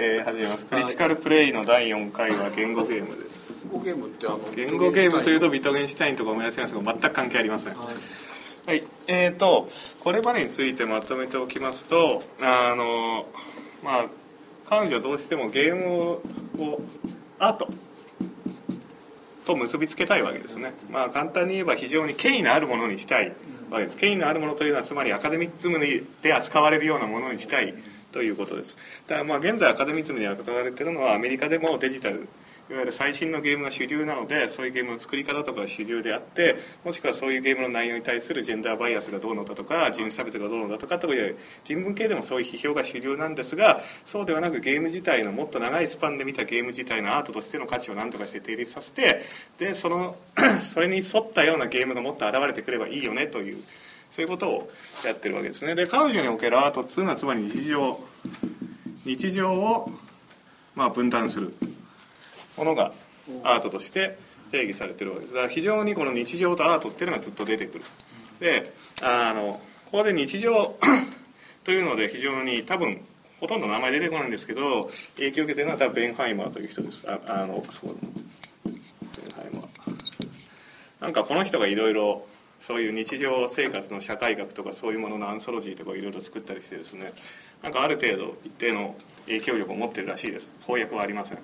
えー、始めます。クリティカルプレイの第4回は言語ゲームです。言語ゲームってあの言語ゲームというとビットゲンシュタインとか思い出せますが全く関係ありません。はい。はい、えーとこれまでについてまとめておきますとあのまあ彼女はどうしてもゲームをアートと結びつけたいわけですね、まあ、簡単に言えば非常に権威のあるものにしたいわけです。権威のあるものというのはつまりアカデミックズムで扱われるようなものにしたい。ということです。だからまあ現在アカデミズムに扱われてるのはアメリカでもデジタルいわゆる最新のゲームが主流なのでそういうゲームの作り方とかが主流であってもしくはそういうゲームの内容に対するジェンダーバイアスがどうのだとか人種差別がどうのだとかという人文系でもそういう批評が主流なんですがそうではなくゲーム自体のもっと長いスパンで見たゲーム自体のアートとしての価値を何とかして定立させてでその それに沿ったようなゲームがもっと現れてくればいいよねというそういうことをやってるわけですね。で彼女におけるアートっていうのはつまり日常日常をまあ分断するものがアートとして定義されてるわけです。だから非常にこの日常とアートっていうのがずっと出てくる。であのここで日常 というので非常に多分ほとんど名前出てこないんですけど影響を受けてるのは多分ベンハイモアという人です。ああのオックスフォードのベンハイモア。なんかこの人がいろいろそういう日常生活の社会学とかそういうもののアンソロジーとかいろいろ作ったりしてですねなんかある程度一定の影響力を持ってるらしいです。翻訳はありません。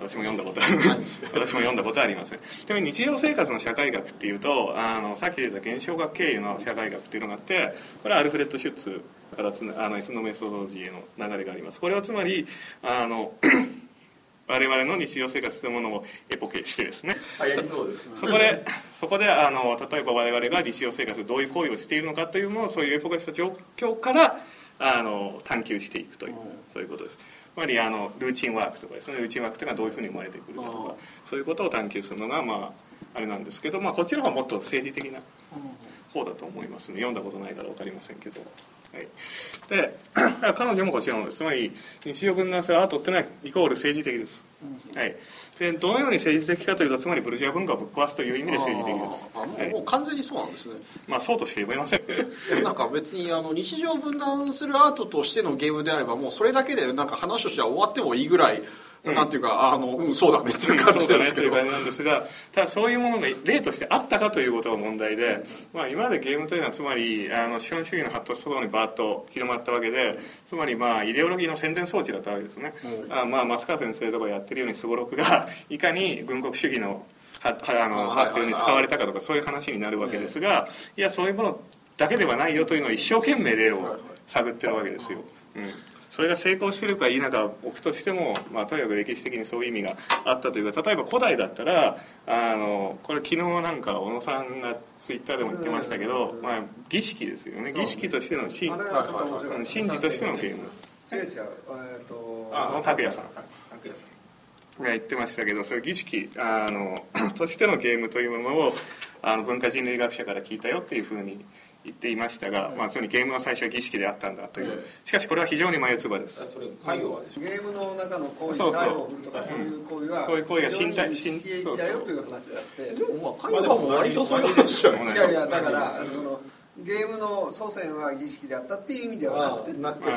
私も読んだことある私も読んだことはありません。ちなみに日常生活の社会学っていうとあのさっき出た現象学経由の社会学っていうのがあってこれはアルフレッド・シュッツからつなあの S のメソドロジーへの流れがあります。これはつまりあの我々の日常生活というものをエポケしてですね。そこでそこであの例えば我々が日常生活でどういう行為をしているのかというのをそういうエポケした状況からあの探求していくというそういうことです。つまりあのルーチンワークとかですね。ルーチンワークというのはどういうふうに生まれてくるかとかそういうことを探求するのがまああれなんですけど、まあ、こっちの方はもっと政治的な方だと思いますね。読んだことないから分かりませんけど、はい、で 彼女もこちらのです。つまり日常分断するアートっていうのはイコール政治的です、はい、でどのように政治的かというとつまりブルジョア文化をぶっ壊すという意味で政治的です。あもうはい。もう完全にそうなんですね。まあそうとしか言えません。なんか別にあの日常分断するアートとしてのゲームであればもうそれだけでなんか話としては終わってもいいぐらい、なんていうかあのうんそうだねっていう感じですけど。ねという感じなんですがただそういうものが例としてあったかということが問題で、まあ、今までゲームというのはつまりあの資本主義の発達とともにバーッと広まったわけでつまりまあイデオロギーの宣伝装置だったわけですね、あまあ松川先生とかやってるようにすごろくが いかに軍国主義の発生に使われたかとかそういう話になるわけですがいやそういうものだけではないよというのを一生懸命例を探ってるわけですよ、うんそれが成功しているか否かは置くとしても、まあ、とにかく歴史的にそういう意味があったというか例えば古代だったらあのこれ昨日なんか小野さんがツイッターでも言ってましたけど、まあ、儀式ですよね。儀式としての神あれはちょっと面白いうん神事としてのゲーム。違う違う。えっとあ拓也さん。拓也さん。が言ってましたけどそういう儀式あの としてのゲームというものをあの文化人類学者から聞いたよっていうふうに言っていましたが、まあ、つまりゲームは最初は儀式であったんだという。しかしこれは非常に眉唾です。それはでしょゲームの中の行為そうそう。財を振るとかそういう行為はそういう行為が身体非常に刺激だよという話であって。でもまあも割とそういう話じゃないですいやいやだからそのゲームの祖先は儀式であったっていう意味ではなくて。なくて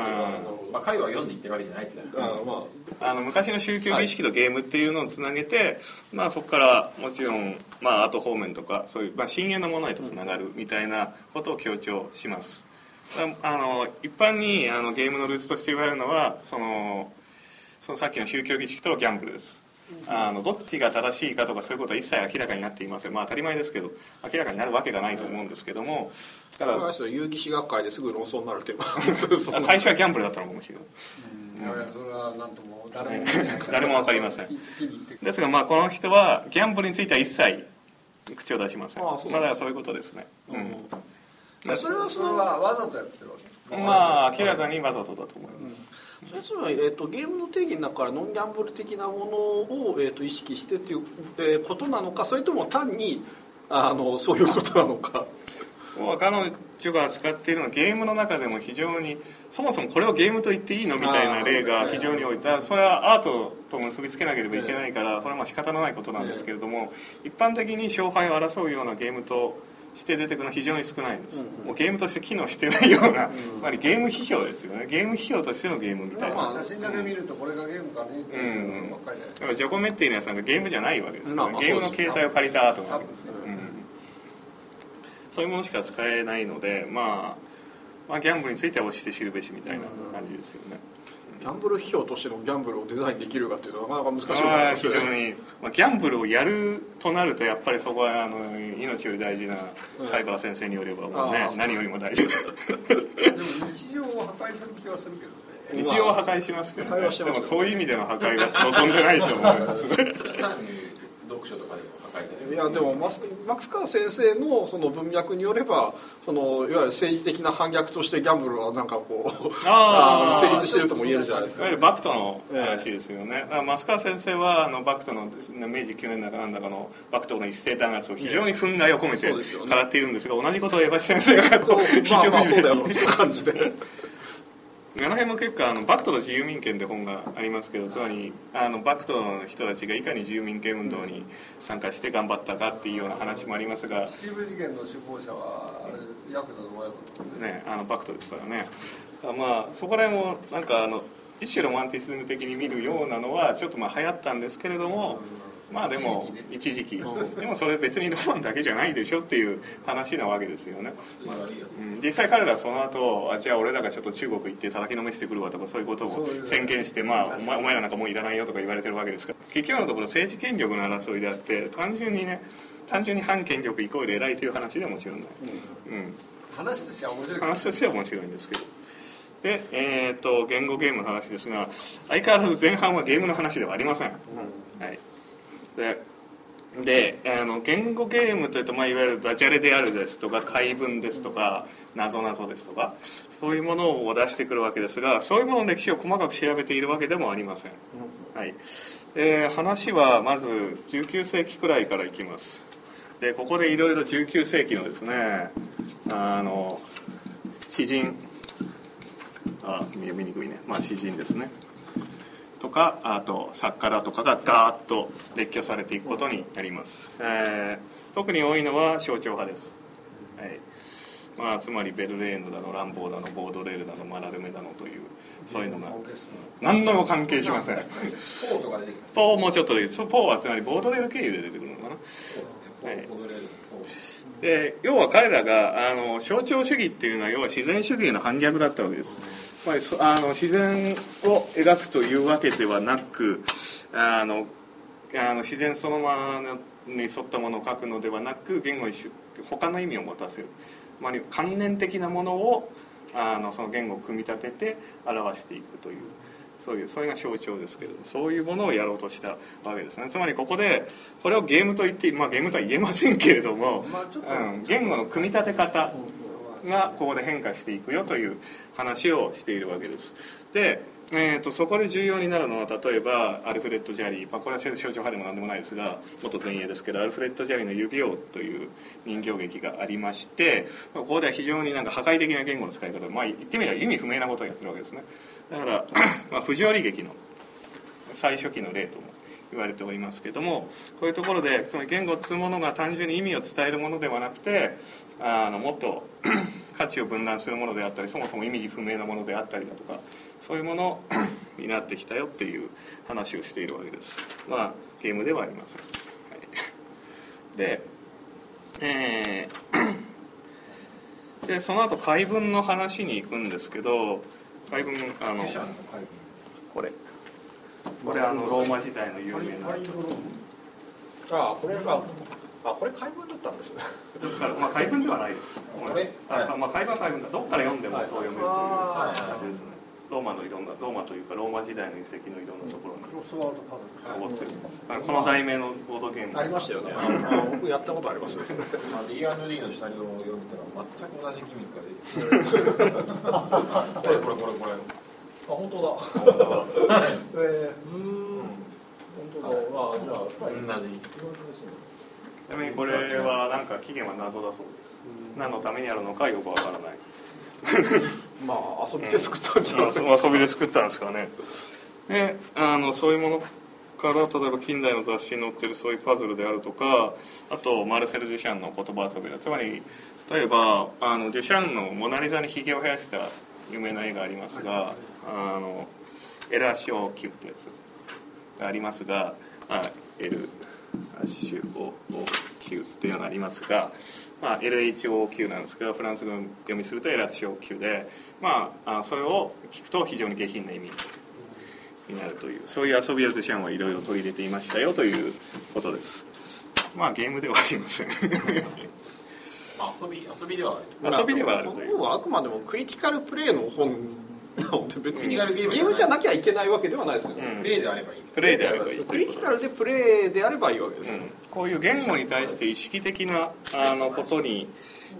まあ、彼は読んで言ってるわけじゃないってあまあ。の昔の宗教儀式とゲームっていうのをつなげて、まあ、そこからもちろん、まあ、アート方面とかそういう、まあ、深淵のものへとつながるみたいなことを強調します。ああの一般にあのゲームのルーツとして言われるのはそのそのさっきの宗教儀式とギャンブルですあのどっちが正しいかとかそういうことは一切明らかになっていません。まあ当たり前ですけど明らかになるわけがないと思うんですけどもただあ遊戯士学会ですぐ論争になるテーマそう。そ う最初はギャンブルだったのかもしれないいやいやそれは何とも誰も 誰もわかりません。ですがまあこの人はギャンブルについては一切口を出しません。ああまあだそういうことですね、うん。るそれはそれはわざとやってるわけまあ明らかにわざとだと思います、それつまり、えー、とゲームの定義の中からノンギャンブル的なものを、えー、と意識してという、えーことなのかそれとも単にあのそういうことなのか。もう彼女が使っているのはゲームの中でも非常にそもそもこれをゲームと言っていいのみたいな例が非常に多い。それはアートと結びつけなければいけないからそれはまあ仕方のないことなんですけれども一般的に勝敗を争うようなゲームとして出てくるのは非常に少ないです、もうゲームとして機能してないような、つまりゲーム批評ですよね。ゲーム批評としてのゲームみたいな、まあ写真だけ見るとこれがゲームかねっていうのばっかりだからジョコメッティのやつなんかゲームじゃないわけですから、まあまあゲームのそうです形態を借りたアートなわけですよ、ううん。そういうものしか使えないので、まあ、まあギャンブルについては押して知るべしみたいな感じですよね、ギャンブル批評としてのギャンブルをデザインできるかっていうとなかなか難しいと思います。よね非常に、まあ、ギャンブルをやるとなるとやっぱりそこはあの命より大事なサイバー先生によればもうね、何よりも大事。でも日常を破壊する気はするけどね。日常は破壊しますけどね。でもそういう意味での破壊は望んでないと思います単に読書とかでも破壊されるいやでもマスマックス・カー先生のその文脈によればそのいわゆる政治的な反逆としてギャンブルはなんかこうあ 成立してるとも言えるじゃないですか。いわゆるバクトの話ですよね、だから増川先生はあのバクトの明治9年だかなんだかのバクトの一斉弾圧を非常に憤慨を込めてそうですよね。語っているんですが同じことを江橋先生がこう非まあ常にまあそうだよ感じであの辺も結構あのバクトの自由民権って本がありますけどつまりあのバクトの人たちがいかに自由民権運動に参加して頑張ったかっていうような話もありますが、秩父事件の首謀者はヤクザの親子ね、あのバクトですからね。あまあそこら辺もなんかあの一種ロマンティズム的に見るようなのはちょっとまあ流行ったんですけれども、まあでも一時期でもそれ別にロマンだけじゃないでしょっていう話なわけですよね、普通に悪いやつうん。実際彼らはその後あじゃあ俺らがちょっと中国行って叩きのめしてくるわとかそういう。ことを宣言して、まあ、お前お前らなんかもういらないよとか言われてるわけですか。ら結局のところ政治権力の争いであって単純にね単純に反権力イコール偉いという話ではもちろんない、うん。話としては面白い。話としては面白いんですけど。で、えー、と言語ゲームの話ですが相変わらず前半はゲームの話ではありません、はい、でであの言語ゲームというと、まあ、いわゆるダジャレであるですとか解文ですとかなぞなぞですとかそういうものを出してくるわけですがそういうものの歴史を細かく調べているわけでもありません、はい。えー話はまず19世紀くらいからいきます。でここでいろいろ19世紀のですねあの詩人。あ見見にくいね。まあ詩人ですねとかあと作家だとかがガーッと列挙されていくことになります、えー特に多いのは象徴派です、はい。まあ、つまりベルレーヌだのランボーだのボードレールだのマラルメだのというそういうのが何のも関係しません。ポーとか出てきますポーもうちょっとでポーはつまりボードレール経由で出てくるのかな。そうでで要は彼らがあの象徴主義っていうのは要は自然主義への反逆だったわけです、つまりそあの自然を描くというわけではなくあのあの自然そのままに沿ったものを描くのではなく言語にし他の意味を持たせるつまり観念的なものをあのその言語を組み立てて表していくというそういうそれが象徴ですけれどもそういうものをやろうとしたわけですね。つまりここでこれをゲームと言ってまあゲームとは言えませんけれども、うん、言語の組み立て方がここで変化していくよという話をしているわけです。で、えー、とそこで重要になるのは例えばアルフレッド・ジャリー、まあ、これは象徴派でも何でもないですが元前衛ですけどアルフレッド・ジャリーの「ユビュ王」という人形劇がありましてまここでは非常になんか破壊的な言語の使い方まあ言ってみれば意味不明なことをやってるわけですね。だから、まあ、藤原劇の最初期の例とも言われておりますけどもこういうところでつまり言語を積むものが単純に意味を伝えるものではなくてあのもっと 価値を分断するものであったりそもそも意味不明なものであったりだとかそういうもの になってきたよっていう話をしているわけです。まあゲームではありません、はい、でえー でその後解文の話に行くんですけど解文あのこれ。これあのローマ時代の有名な。ああこれがあこれ解文だったんです。ねどっからまあ解文ではないです。これ？あまあ解文は解文だ。どっから読んでもそう読めるというあ感じですね。ローマのいろんなローマというかローマ時代の遺跡のいろんなところにクロスワードパズル。残ってる。あのこの題名のボードゲーム。ありましたよね。僕やったことあります。ねまあ D&D のシナリオを読んでたら全く同じギミックが出てきて。これこれこれこれ。あ本当だ。えー、うん。本当だ。あじゃあやっぱり同じちなみにこれはなんか期限は謎だそうです。何のためにあるのかよくわからない。まあ遊びで作ったんじゃないですか、まあ遊びで作ったんですかね。であのそういうものから例えば近代の雑誌に載ってるそういうパズルであるとかあとマルセル・デュシャンの言葉遊びだ。つまり例えばあのデュシャンの「モナ・リザ」にひげを生やした有名な絵がありますが、あのエラショーキュってやつがありますが、あ、L アッシュ OQ っていうのがありますが、まあ、LHOQ なんですけどフランス語読みするとエラショー Q で、まあ、あそれを聞くと非常に下品な意味になるというそういう遊びをデュシャンはいろいろ取り入れていましたよということです。まあゲームではありません。遊び遊びでは遊びではあるという。本はあくまでもクリティカルプレイの本別に。ゲームゲームじゃなきゃいけないわけではないですよ。ね、うん。プレイであればいい。プレイであればいい。とクリティカルでプレイであればいいわけですよ、うん。こういう言語に対して意識的なあのことに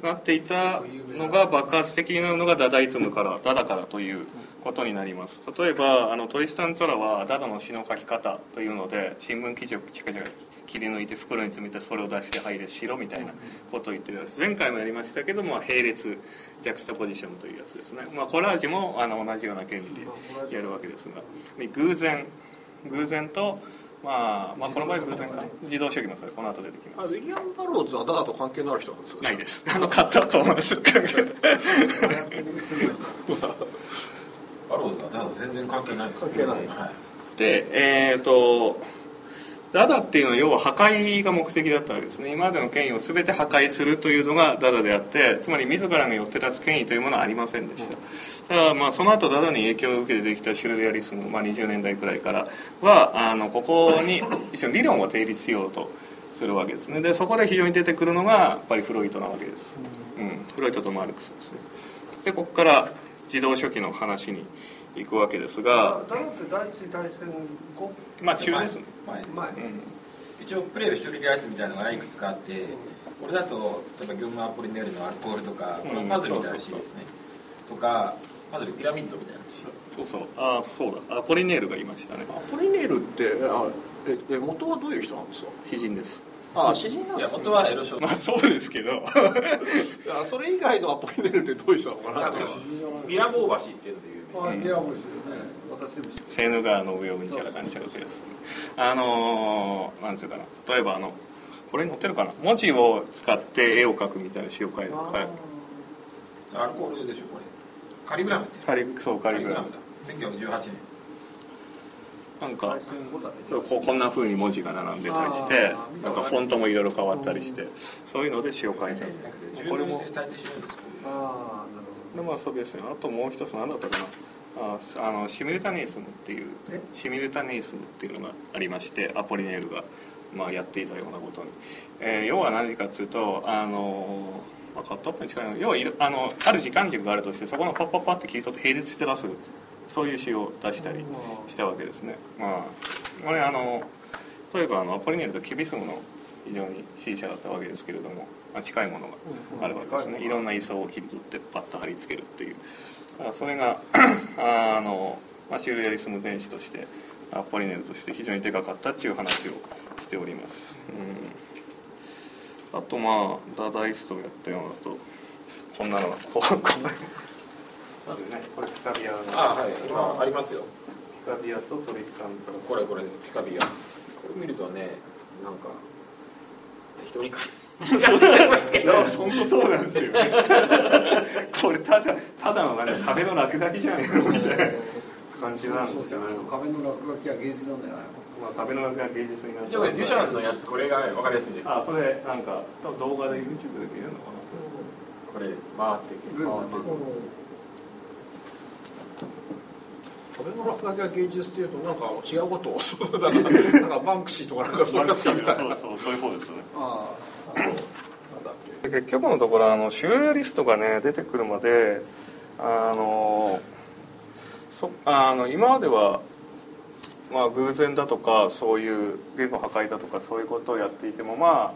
なっていたのが爆発的になるのがダダイズムからダダからということになります。例えばあのトリスタン・ツォラはダダの詩の書き方というので新聞記事を切り抜いて袋に詰めてそれを出して配列しろみたいなことを言ってるんです前回もやりましたけども並列ジャクスタポジションというやつですね、まあ、コラージュもあの同じような原理でやるわけですが偶然偶然とまあ、まあこの場合偶然か。自動主義のそれこの後出てきます。あウィリアム・バローズはダダと関係のある人なんですかないです。あの、買ったと思います。バローズはただ全然関係ないです関係ない。はい。で、えっ、と、ダダっていうのは要は破壊が目的だったわけですね。今までの権威を全て破壊するというのがダダであって、つまり自らが寄って立つ権威というものはありませんでした。だからまあその後ダダに影響を受けてできたシュルレアリスム、まあ、20年代くらいからは、あの、ここに 一緒に理論を定立しようと。するわけですねでそこで非常に出てくるのがやっぱりフロイトなわけです、うん、フロイトとマルクスですねでここから自動書記の話に行くわけですがだって第一次大戦後？まあ中ですね、前。前。うん、一応プレイをシュリリアイスみたいなのがいくつかあってこれだと例えばギョンマ・アポリネールのアルコールとかうん。このパズルみたいならしいですね。とかパズルピラミッドみたいならしいそうそう。ああそうだ。アポリネールがいましたね。アポリネールってあええ元はどういう人なんですか？詩人です。あ詩人なんいですね。や本当はエロショまあそうですけど。いやそれ以外のアポリネールってどういう人なのかな？ミラボー橋っていうのでセーヌ川の上をうんちゃらかんちゃらというやつ。あのーなんつうかな。例えばあのこれに載ってるかな。文字を使って絵を描くみたいな詩を書いてアルコールでしょこれ。カリグラムカリそうカカリグラムだ。1918年。なんかこうこんな風に文字が並んでたりしてなんかフォントもいろいろ変わったりしてそういうので詩を書いた。10これも年でも遊びですねあともう一つ何だったかな。ああのシミルタネイスムっていうえ？シミルタネイスムっていうのがありましてアポリネールが、まあ、やっていたようなことに、えー要は何かっていうとあのまあ、カットアップに近いの要はあのある時間軸があるとしてそこのパッパッパって切り取って並列して出すそういう詩を出したりしたわけですね。まあこれあの例えばあのアポリネールとキュビスムの非常に支持者だったわけですけれども、まあ、近いものがあるわけですね。いろんな位相を切り取ってパッと貼り付けるっていう。だからそれが あの、まあ、シュールレアリスム前史としてアポリネールとして非常にでかかったっていう話をしております、うん、あとまあダダイストをやったようなとこんなのがこうこんな。まずね。これピカビアの。あはい。今あ。りますよ。ピカビアとトリスタンとこれこれピカビア。これ見るとねなんか適当に書いていや本当そうなんですよ。ね これただただのなんか壁の落書きじゃねえのみたいな感じなんですよね。壁の落書きは芸術なんだよねまあ、壁の落書きが芸術になってデュシャンのやつこれが分かりやすいんですあそれなんか多分動画で YouTube で見れるのかこれです。回ってぐるなぐる。壁の落書きは芸術っていうとなんか違うことを。そうだななんかバンクシーとかなんかそういうやつみたいな。そうそうそういう方ですね。ああ結局のところあのシューレアリストがね出てくるまであのそあの今まではまあ偶然だとかそういう言語破壊だとかそういうことをやっていてもま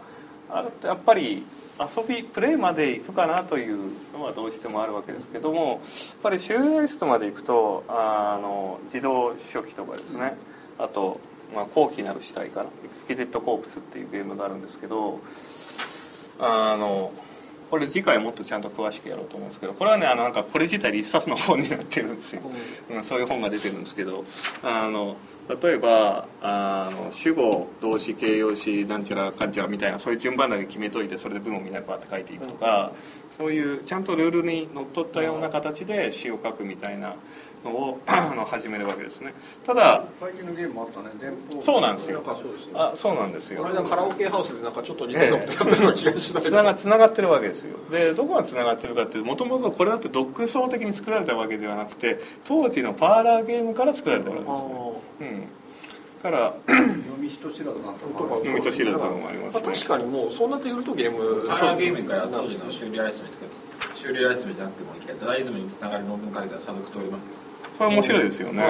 ああれってやっぱり遊びプレイまでいくかなというのはどうしてもあるわけですけどもやっぱりシューレアリストまでいくとあの自動書記とかですね。あと、まあ、高貴なる死体かなエクスキジット・コープスっていうゲームがあるんですけどあのこれ次回もっとちゃんと詳しくやろうと思うんですけどこれはねあのなんかこれ自体で一冊の本になってるんですよ、うん、そういう本が出てるんですけどあの例えばあの主語動詞形容詞なんちゃらかんちゃらみたいなそういう順番だけ決めといてそれで文をみんなこうやって書いていくとか、そういうちゃんとルールにのっとったような形で詩を書くみたいなのをあの始めるわけですね。ただ最近のゲームもあったね。電報。そうなんですよ。なんかそうですね。あそうなんですよ。この間カラオケハウスでなんかちょっと似たようなことやってる気がしないつな。がつながってるわけですよ。でどこがつながってるかっていうともともとこれだって独創的に作られたわけではなくて当時のパーラーゲームから作られたわけですね。うん。だから。読み人知らずなとこ読み人知らずのもありますね。まあ確かにもうそうなってくるとゲーム。パラーゲームから当時の修理アライスメントが修理アライスメじゃなくてもいいけどダダイズムにつながる論文書いたら査読通りますよ。それ面白いですよね。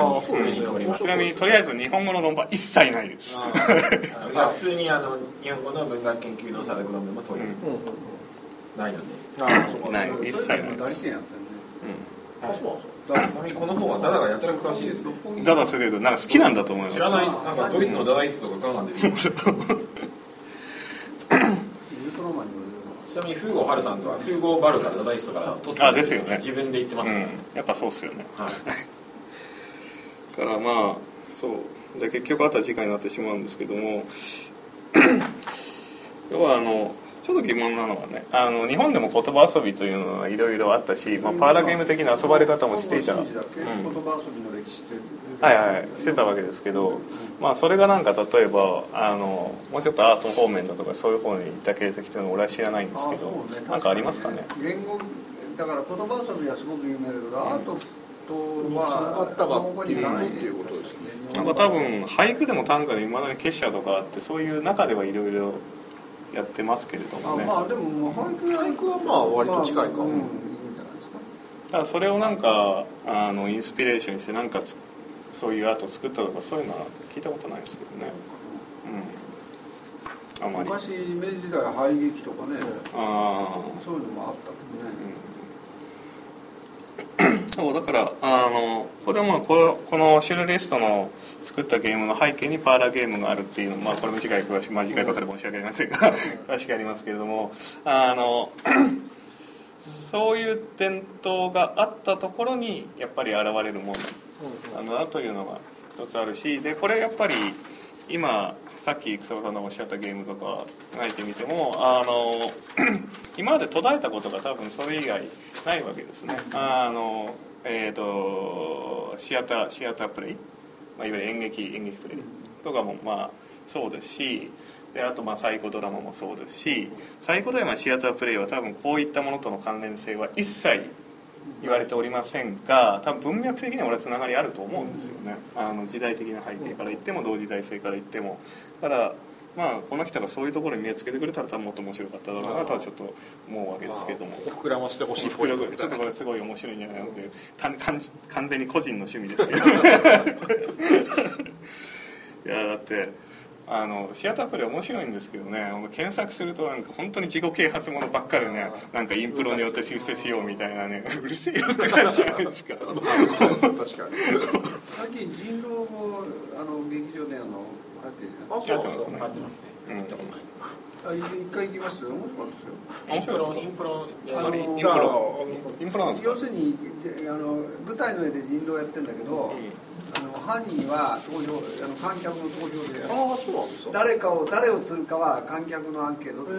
ちなみにとりあえず日本語の論文は一切ないです。普通にあの日本語の文学研究の査読論文も通ります、うんうんないので。ああそうかない一切ない代理店やってあそうなんですよるねちなみにこの本はダダがやたら詳しいです。ねうんだだするけどなんか好きなんだと思います。知らない。なんかドイツのダダイストとかガンガン出てくるちなみにフーゴ・ハルさんとはフーゴ・バルからダダイストから取ってあですよね。自分で言ってますから、うん。やっぱそうっすよね。はい。だからまあそう。で結局あとは次回になってしまうんですけども。要はあのちょっと疑問なのはねあの日本でも言葉遊びというのはいろいろあったし、まあ、パーラゲーム的な遊ばれ方もしていた、うん。言葉遊びの歴史ってはいはい。してたわけですけど、まあ、それがなんか例えばあのもうちょっとアート方面だとかそういう方に行った形跡というのは俺は知らないんですけどね。なんかありますかね？言語だから言葉遊びはすごく有名だけど、アートとは繋がったか方向に行かないっていうことですよね、なんか多分俳句でも短歌でいまだに結社とかあってそういう中ではいろいろやってますけれどあもね。まあでももう俳句俳句はまあ割と近いか。まあうん。いいん。じゃないですかただそれをなんかあのインスピレーションにしてなんかつそういうアートを作ったとかそういうのは聞いたことないですけどね。うん。あまり。あ昔明治時代俳劇とかね、あそういうのもあったけどね、そうだからあのこれはまあこのこのシュルレストの作ったゲームの背景にパーラーゲームがあるっていうのまあこれも次回詳しく、まあ、次回ばかり申し訳ありませんが 詳しくありますけれどもあの そういう伝統があったところにやっぱり現れるもの。なんだなというのが一つあるしでこれやっぱり今さっき草場さんがおっしゃったゲームとか考えてみてもあの 今まで途絶えたことが多分それ以外ないわけですね。あのえっ、とシアターシアタープレイ、まあ、いわゆる演劇演劇プレイとかもまあそうですしであとまあサイコドラマもそうですしサイコドラマシアタープレイは多分こういったものとの関連性は一切言われておりませんが多分文脈的には俺はつながりあると思うんですよね。あの時代的な背景から言っても同時代性から言っても。だからまあこの人がそういうところに目をつけてくれたら多分もっと面白かっただろうなとはちょっと思うわけですけども。膨らましてほしいちょっとこれすごい面白いんじゃないのというた完完全に個人の趣味ですけど。いやだってあのシアタープレイ面白いんですけどね検索するとなんか本当に自己啓発ものばっかりねなんかインプロによって出世しようみたいなね うるせえよって感じじゃないですか。確かに。最近人狼もあの劇場であの入ってるじゃないあやってますね。合ってますね。うんあ一回行きましたよ。面白かったですよ。面白いですかインプロあのインプロインプロなんですか？要するにじあの舞台の上で人狼やってんだけど、あの犯人は投票あの観客の投票でああそうなんですか？誰かを誰を釣るかは観客のアンケートで。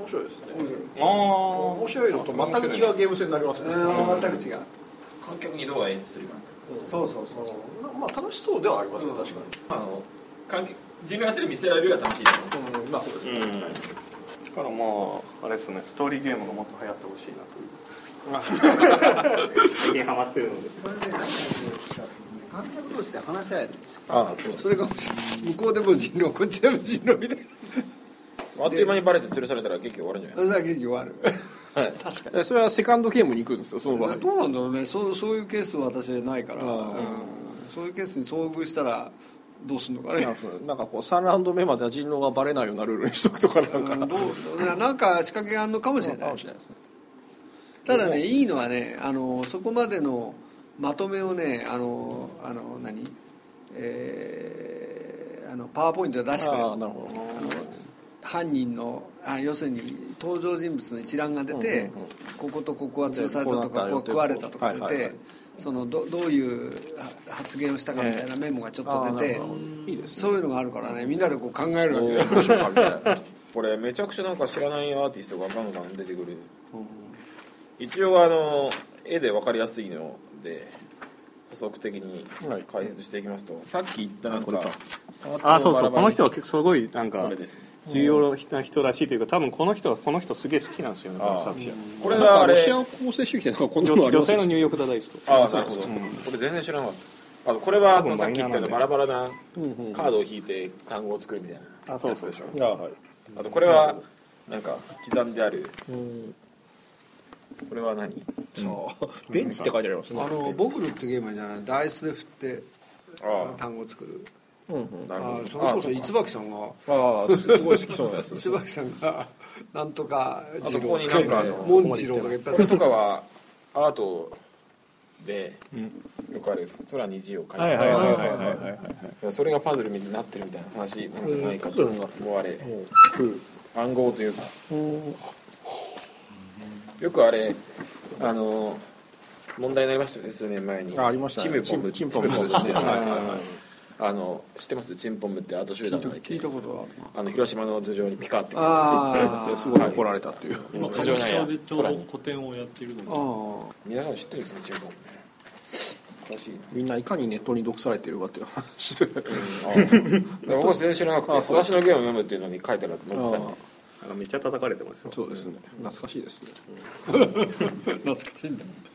面白いですね。ああ面白いのと全く違うゲーム性になりますねうん全く違う。観客にどう演出するかそうそうそう。まあ楽しそうではありますね確かあの観客自分がやってる見せられるが楽しいまあそうですね。うん。だからまああれですね。ストーリーゲームがもっと流行ってほしいなという。最近ハマってるので観客同士で話し合えるんですよ。ああそうそれが向こうでも人狼こっちでも人狼みたいな。あっという間にバレて吊るされたら結局終わるんじゃない？それだけで終わる。はい。確かに。えそれはセカンドゲームに行くんですよその場合どうなんだろうね。そうそういうケースは私はないから、うん。そういうケースに遭遇したらどうすんのかね。なんかなんかこう3ラウンド目までは人狼がバレないようなルールにしとくとかなんか、うんどうななんか仕掛けがあるのかもしれかない。もしれないですね。ただねいいのはねあのそこまでのまとめをねあのあの何えーあのパワーポイントで出してくれる。ああなるほど。あの犯人のあ要するに登場人物の一覧が出て、うんうんうん。こことここは吊るされたとかでこここは食われたとか出て、はいはいはい。そのどどういうは発言をしたかみたいなメモがちょっと出て、いいですそういうのがあるからねみんなでこう考えるわけどうしようかみた。いなこれめちゃくちゃなんか知らないアーティストがガンガン出てくる。一応あの絵で分かりやすいので補足的に解説していきますと、さっき言ったなんかあそうそう。この人はすごいなんかこれです。ね重要な人らしいというか多分この人はこの人すげえ好きなんですよねこの作者。これがロシア構成主義ってなんかこんなのあ女ります女性の入浴が大好きああなるほど、これ全然知らなかった。あとこれはさっき言ったようなバラバラなカードを引いて単語を作るみたいなあそうそうやつでしょ。あはいあとこれはなんか刻んであるこれは何？さあ ベンチって書いてありますね。あのボクルってゲームじゃない？ダイスで振ってあ単語を作る。うんうん。あなるほど。あそれこそあそうか。椿さんが。ああすすごい好きそうなやつです椿さんがなんとかあとここになんかモンジローとかいっぱいこれとかはアートでよくある空に字を書いてはいはいはいはいはいはいいやそれがパズルになってるみたいな話なんじゃないかと思われうん暗号というかうんよくあれあの問題になりましたよね数年前に。あありましたね。チムポムチンポム。チムポムって。はいはいはい。あの知ってます？チンポムってアート集団がいて聞いたことあるな。あの広島の頭上にピカって。あですごい。怒られたっていう今歌舞伎町でちょうど個展をやっているので。あ皆さん知ってるんですねチンポム。ねみんないかにネットに毒されてるかっていう話で。う僕は全然知らなくて「裸足のゲームを読む」っていうのに書いてあると思ってたんでめっちゃ叩かれてますよ。そうですね。懐かしいですね。懐かしいんだ